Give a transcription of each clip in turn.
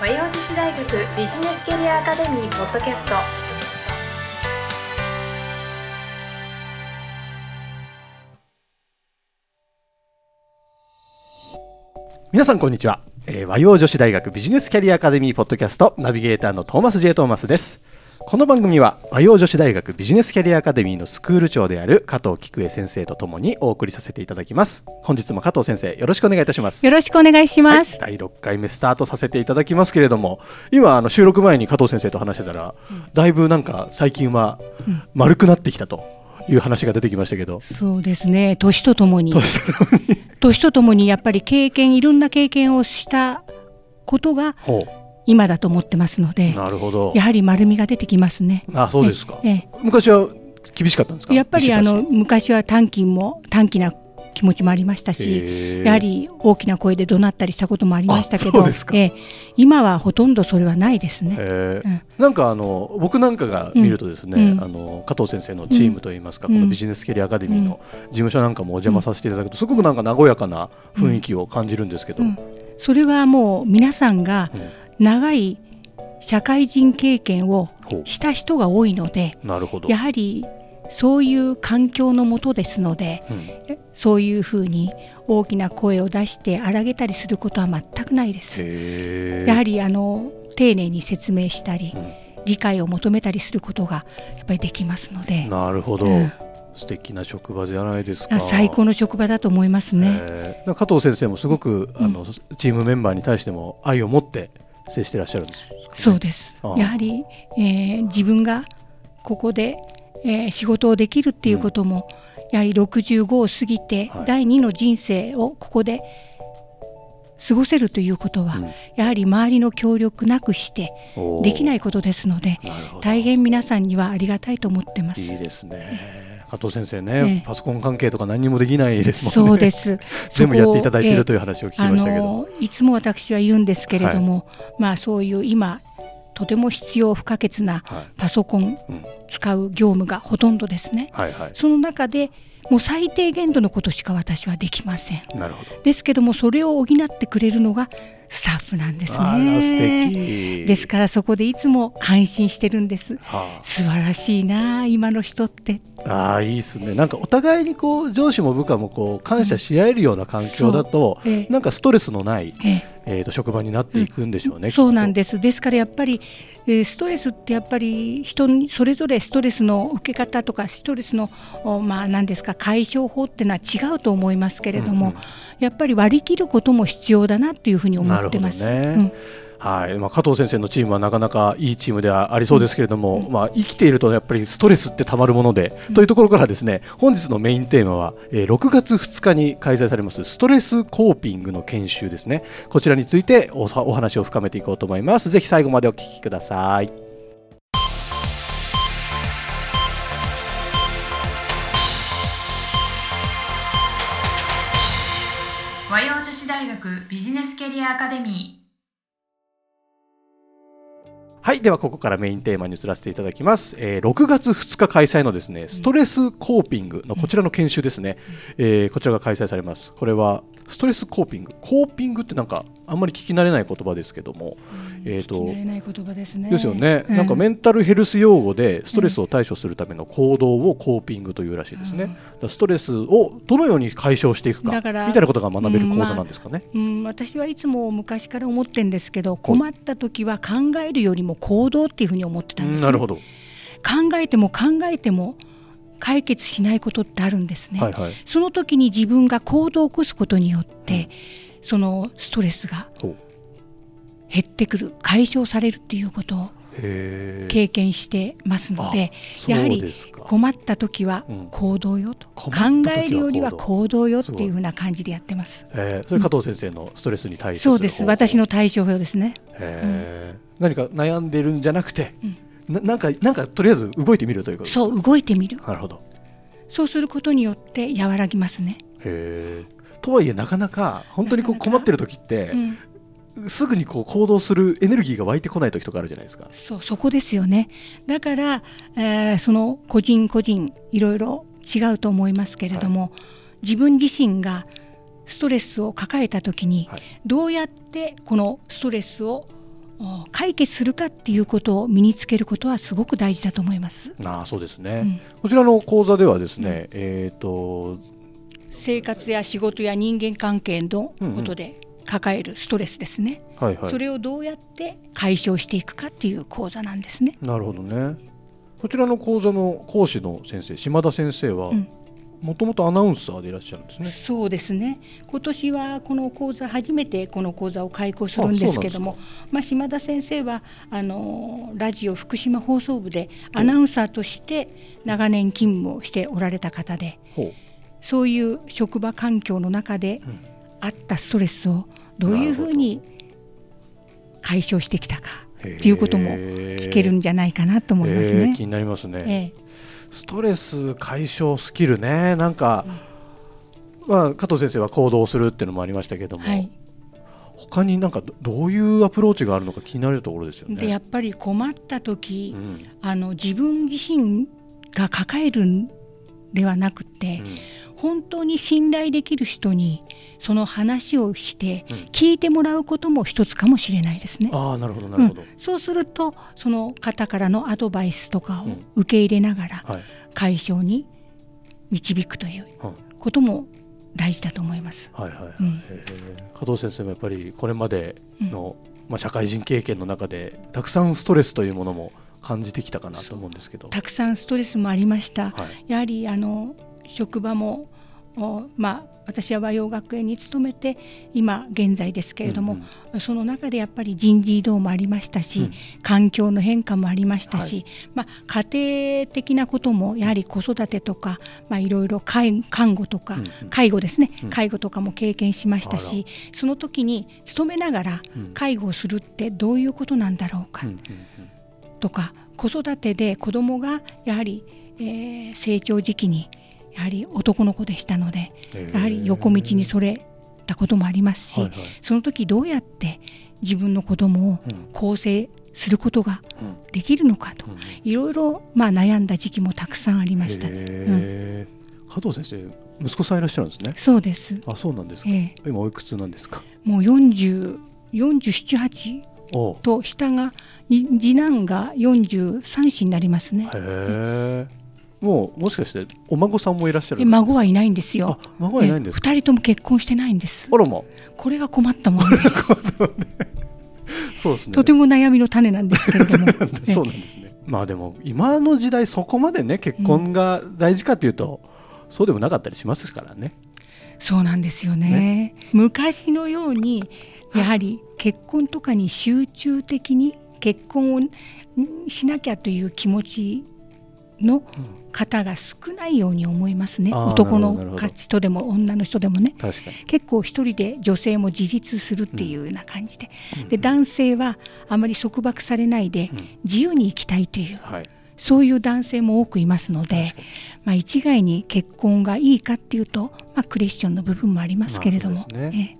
和洋女子大学ビジネスキャリアアカデミーポッドキャスト。皆さんこんにちは、えー和洋女子大学ビジネスキャリアアカデミーポッドキャストナビゲーターのトーマス J トーマスです。この番組は和洋女子大学ビジネスキャリアアカデミーのスクール長である加藤菊江先生とともにお送りさせていただきます。本日も加藤先生よろしくお願いいたします。よろしくお願いします。はい、第6回目スタートさせていただきますけれども今あの収録前に加藤先生と話してたら、だいぶなんか最近は丸くなってきたという話が出てきましたけど、そうですね。年とともに、年とともに。年とともにやっぱり経験、いろんな経験をしたことがほ今だと思ってますのでう、なるほど。やはり丸みが出てきますね。あそうですか、ええ昔は厳しかったんですか？やっぱりあの昔は短気も短気な気持ちもありましたシし、やはり大きな声で怒鳴ったりしたこともありましたけどええ。今はほとんどそれはないですね。え。ーうん。なんかあの僕なんかが見るとですね、うん。あの加藤先生のチームといいますか、うん。このビジネスキャリアアカデミーの事務所なんかもお邪魔させていただくと、すごくなんか和やかな雰囲気を感じるんですけど、うん。それはもう皆さんがうん長い社会人経験をほした人が多いので、うなるほど。やはりそういう環境のもとですのでうん。そういうふうに大きな声を出して荒げたりすることは全くないです。やはりあの丁寧に説明したり、うん。理解を求めたりすることがやっぱりできますので、なるほど、うん。素敵な職場じゃないですか。あ最高の職場だと思いますね。えー。加藤先生もすごく、うん。あのチームメンバーに対しても愛を持って接してらっしゃるんですか？ね、そうです。やはり、えー自分がここで、えー仕事をできるっていうことも、やはり65を過ぎて、はい。第二の人生をここで過ごせるということは、うん。やはり周りの協力なくしてできないことですので大変皆さんにはありがたいと思ってます。いいですね。加藤先生ね、ええパソコン関係とか何にもできないですもんね。そうです。全部やっていただいているという話を聞きましたけど。あのいつも私は言うんですけれども、まあそういう今とても必要不可欠なはいパソコンうん使う業務がほとんどですね。はいはい。その中でもう最低限度のことしか私はできません。なるほど。ですけどもそれを補ってくれるのがスタッフなんですあら素ね。敵。ですからそこでいつも感心してるんです。は素晴らしいなあ今の人って。あ、あーいいですね。なんかお互いにこう上司も部下もこう感謝し合えるような環境だと、そうええなんかストレスのない、えええー、と職場になっていくんでしょうね。そうなんでです。ですからやっぱり、えーストレスってやっぱり人にそれぞれストレスの受け方とかストレスのおまあ何ですか解消法っていうのは違うと思いますけれども、うんうんやっぱり割り切ることも必要だなというふうに思ってます。なるほどねうんはい。まあ、加藤先生のチームはなかなかいいチームではありそうですけれども、まあ、生きているとやっぱりストレスってたまるもので、というところからですね本日のメインテーマは、えー6月2日に開催されますストレスコーピングの研修ですね。こちらについておお話を深めていこうと思います。ぜひ最後までお聞きください。和洋女子大学ビジネスキャリアアカデミはいではここからメインテーマに移らせていただきます、えー6月2日開催のですねストレスコーピングのこちらの研修ですね、えーこちらが開催されます。これはストレスコーピング？コーピングってなんかあんまり聞き慣れない言葉ですけども、えーと聞き慣れない言葉ですね。ですよね、うん。なんかメンタルヘルス用語でストレスを対処するための行動をコーピングというらしいですね、うん。ストレスをどのように解消していくかみたいなことが学べる講座なんですかね、うん、私はいつも昔から思ってるんですけど困った時は考えるよりも行動っていうふうに思ってたんです、ね、なるほど、考えても考えても解決しないことってあるんですね、はいはい。その時に自分が行動を起こすことによって、そのストレスが減ってくる解消されるっていうことを経験してますのであやはり困った時はうん。行動よと、困考えるよりは行動。よっていいうふうな感じでやってます。えーそれ加藤先生のストレスに対処するそうです。私の対処法ですね。へー何か悩んでるんじゃなくて、うん。ななんかなんかとりあえず動いてみるということそう動いてみる。なるほど。そうすることによって和らぎますね。へーとはいえなかなか本当にこう困ってる時ってう、ん、すぐにこう行動するエネルギーが湧いてこない時とかあるじゃないですか。そうそこですよね。だから、えーその個人個人いろいろ違うと思いますけれども、自分自身がストレスを抱えた時に、はい。どうやってこのストレスを解決するかっていうことを身につけることはすごく大事だと思います。あそうですね、うん、こちらの講座ではですね、うん、えっ、ー、と生活や仕事や人間関係のことで抱えるストレスですね、うんうんはいはい、それをどうやって解消していくかっていう講座なんですね。なるほどねこちらの講座の講師の先生島田先生は、もともとアナウンサーでいらっしゃるんですね。そうですね。今年はこの講座初めてこの講座を開講するんですけども、まあ島田先生はあのラジオ福島放送部でアナウンサーとして長年勤務をしておられた方で、そういう職場環境の中であったストレスをどういうふうに解消してきたかっていうことも聞けるんじゃないかなと思いますね。気になりますね。ストレス解消スキルね。なんか、うん、まあ、加藤先生は行動するっていうのもありましたけども、はい、他になんかどういうアプローチがあるのか気になるところですよね。でやっぱり困った時、うん、あの自分自身が抱えるんではなくて、うん、本当に信頼できる人にその話をして聞いてもらうことも一つかもしれないですね。あなるほどなるほど、うん、そうするとその方からのアドバイスとかを受け入れながら解消に導くということも大事だと思います。はいはいはい。うん、加藤先生もやっぱりこれまでの、まあ、社会人経験の中でたくさんストレスというものも感じてきたかなと思うんですけど。たくさんストレスもありました、はい、やはりあの職場もまあ、私は和洋学園に勤めて今現在ですけれども、うんうん、その中でやっぱり人事異動もありましたし、うん、環境の変化もありましたし、はい、まあ、家庭的なこともやはり子育てとか、まあ、いろいろ看護とか、うんうん、介護ですね、うん、介護とかも経験しましたしその時に勤めながら介護をするってどういうことなんだろうか、とか子育てで子どもがやはり、えー、成長時期にやはり男の子でしたので、やはり横道にそれたこともありますし、はいはい、その時どうやって自分の子供を構成することができるのかと、うん、いろいろまあ悩んだ時期もたくさんありましたね。うん、加藤先生息子さんいらっしゃるんですね。そうです。あ、そうなんですか。えー、今おいくつなんですか？もう四十四十七八と下が次男が四十三子になりますね。へえ。もうもしかしてお孫さんもいらっしゃる？孫はいないんですよ。孫はいないんです二人とも結婚してないんです。あらま。これが困ったもんで。そうですね。とても悩みの種なんですけれども。そうなんですね。まあでも今の時代そこまでね結婚が大事かというと、うん、そうでもなかったりしますからね。そうなんですよね。ね昔のようにやはり結婚とかに集中的に結婚をしなきゃという気持ちの方が少ないように思いますね、男の人でも女の人でもね。結構一人で女性も自立するっていうような感じで。うん、で男性はあまり束縛されないで自由に生きたいという、はい、そういう男性も多くいますので、まあ、一概に結婚がいいかっていうと、まあ、クリスチョンの部分もありますけれども。まあね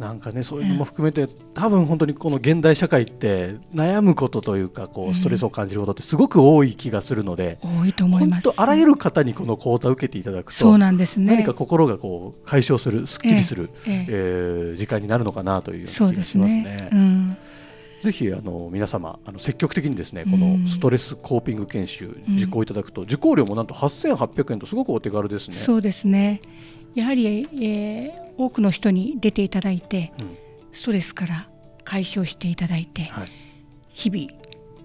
なんかねそういうのも含めて、多分本当にこの現代社会って悩むことというかこうストレスを感じることってすごく多い気がするので、多いと思います。あらゆる方にこの講座を受けていただくとそうなんですね。何か心がこう解消するすっきりする、ええ。えー、時間になるのかなという気がしますね。すね。うん、ぜひあの皆様あの積極的にですねこのストレスコーピング研修受講いただくと、うん、受講料もなんと8800円とすごくお手軽ですね。そうですねやはり、えー、多くの人に出ていただいて、うん、ストレスから解消していただいて、はい、日々、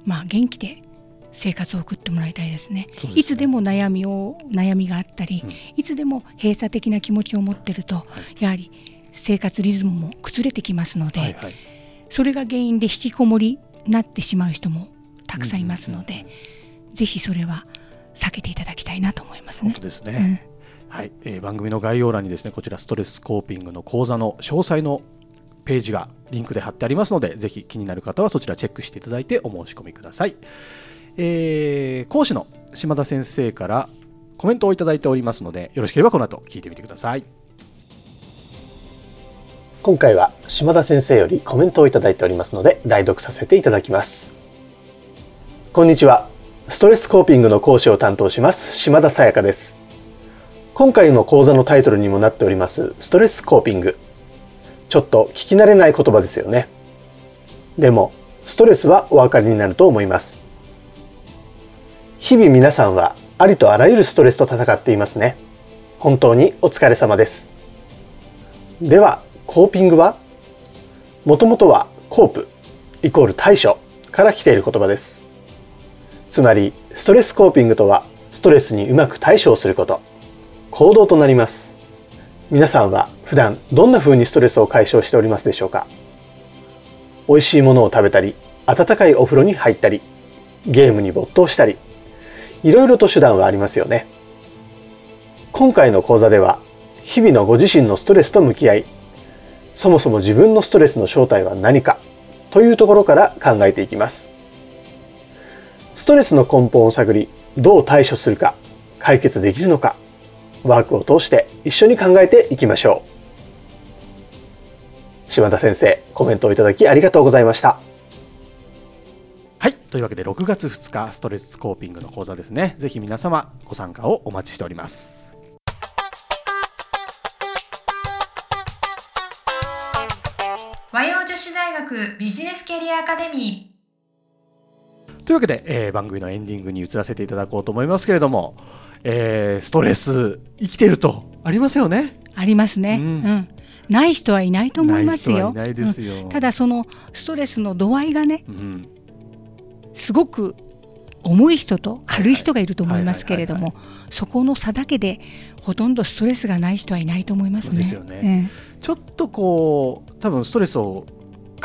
まあ、元気で生活を送ってもらいたいですね。すね。いつでも悩みを悩みがあったり、うん、いつでも閉鎖的な気持ちを持ってると、はい、やはり生活リズムも崩れてきますので、はいはい、それが原因で引きこもりになってしまう人もたくさんいますので、うん、ぜひそれは避けていただきたいなと思いますね。本当ですね、うんはい、えー、番組の概要欄にですねこちらストレスコーピングの講座の詳細のページがリンクで貼ってありますのでぜひ気になる方はそちらチェックしていただいてお申し込みください、えー、講師の島田先生からコメントをいただいておりますのでよろしければこの後聞いてみてください。今回は島田先生よりコメントをいただいておりますので代読させていただきます。こんにちは。ストレスコーピングの講師を担当します島田さやかです。今回の講座のタイトルにもなっておりますストレスコーピング。ちょっと聞き慣れない言葉ですよね。でもストレスはお分かりになると思います。日々皆さんはありとあらゆるストレスと戦っていますね。本当にお疲れ様です。ではコーピングは？もともとはコープイコール対処から来ている言葉です。つまりストレスコーピングとはストレスにうまく対処をすること。行動となります。皆さんは普段どんな風にストレスを解消しておりますでしょうか？美味しいものを食べたり温かいお風呂に入ったりゲームに没頭したりいろいろと手段はありますよね。今回の講座では日々のご自身のストレスと向き合いそもそも自分のストレスの正体は何かというところから考えていきます。ストレスの根本を探りどう対処するか解決できるのかワークを通して一緒に考えていきましょう。島田先生コメントをいただきありがとうございました。はい。というわけで6月2日ストレススコーピングの講座ですね。ぜひ皆様ご参加をお待ちしております。和洋女子大学ビジネスキャリアアカデミー。というわけで、えー、番組のエンディングに移らせていただこうと思いますけれども、えー、ストレス生きてると。ありますよね。ありますね、うん、うん、ない人はいないと思いますよ。いすよ。うん、ただそのストレスの度合いがね、うん、すごく重い人と軽い人がいると思いますけれども、そこの差だけでほとんどストレスがない人はいないと思いますね。すね。ちょっとこう多分ストレスを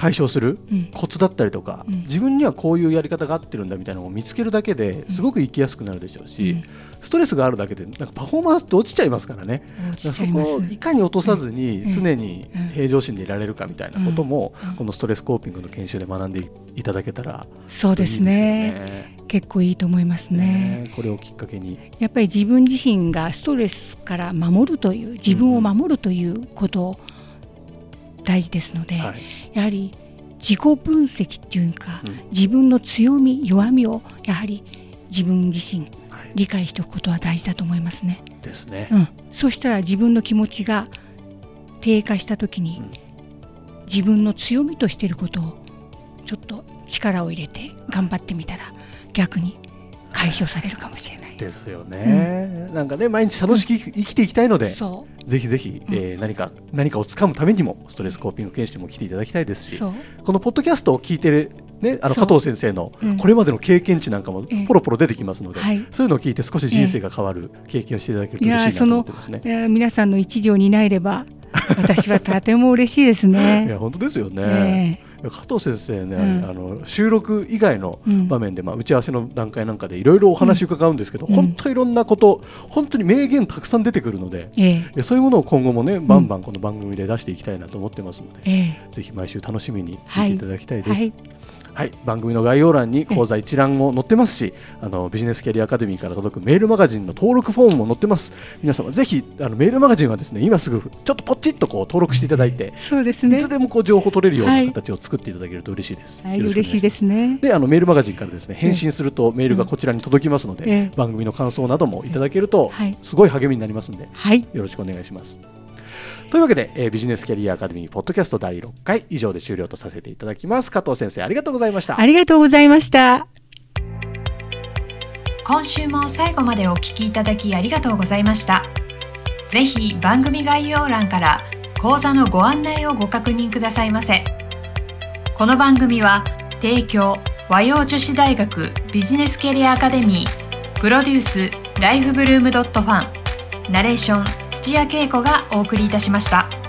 解消するコツだったりとか、うん、自分にはこういうやり方が合ってるんだみたいなのを見つけるだけですごく生きやすくなるでしょうし、うん、ストレスがあるだけでなんかパフォーマンスって落ちちゃいますからね。そこをいかに落とさずに常に平常心でいられるかみたいなことも、このストレスコーピングの研修で学んでいただけたら、そうですね。結構いいと思いますね、ね、これをきっかけに。やっぱり自分自身がストレスから守るという自分を守るということを、大事ですので、はい、やはり自己分析っていうか、うん、自分の強み弱みをやはり自分自身理解しておくことは大事だと思いますね。ですね。うん、そしたら自分の気持ちが低下した時に、うん、自分の強みとしていることをちょっと力を入れて頑張ってみたら逆に解消されるかもしれない。ですよね、うん、なんかね毎日楽しく生きていきたいので、ぜひぜひ、えー、何か何かをつかむためにもストレスコーピング研修にも来ていただきたいですしこのポッドキャストを聞いてるね、あの加藤先生のこれまでの経験値なんかもポロポロ出てきますので、そういうのを聞いて少し人生が変わる経験をしていただけると嬉しいなと思ってますね。いや皆さんの一助を担えれば私はとても嬉しいですね。いや本当ですよね。えー加藤先生ね、うん、あの収録以外の場面で、まあ、打ち合わせの段階なんかでいろいろお話伺うんですけど、うん、本当いろんなこと本当に名言たくさん出てくるので、ええ、そういうものを今後もねバンバンこの番組で出していきたいなと思ってますので、え、ぜひ毎週楽しみに聞いていただきたいです。はい。はいはい、番組の概要欄に講座一覧も載ってますし、あのビジネスキャリアアカデミーから届くメールマガジンの登録フォームも載ってます。皆様ぜひあのメールマガジンはですね今すぐちょっとポチッとこう登録していただいて、そうですね。いつでもこう情報取れるような形を作っていただけると嬉しいです。はい、嬉しいですね。で、あのメールマガジンからですね返信するとメールがこちらに届きますので、番組の感想などもいただけるとすごい励みになりますので、はい、よろしくお願いします。というわけで、えー、ビジネスキャリアアカデミーポッドキャスト第6回以上で終了とさせていただきます。加藤先生ありがとうございました。ありがとうございました。今週も最後までお聞きいただきありがとうございました。ぜひ番組概要欄から講座のご案内をご確認くださいませ。この番組は提供和洋女子大学ビジネスキャリアアカデミープロデュースライフブルームドットファンナレーション土屋恵子がお送りいたしました。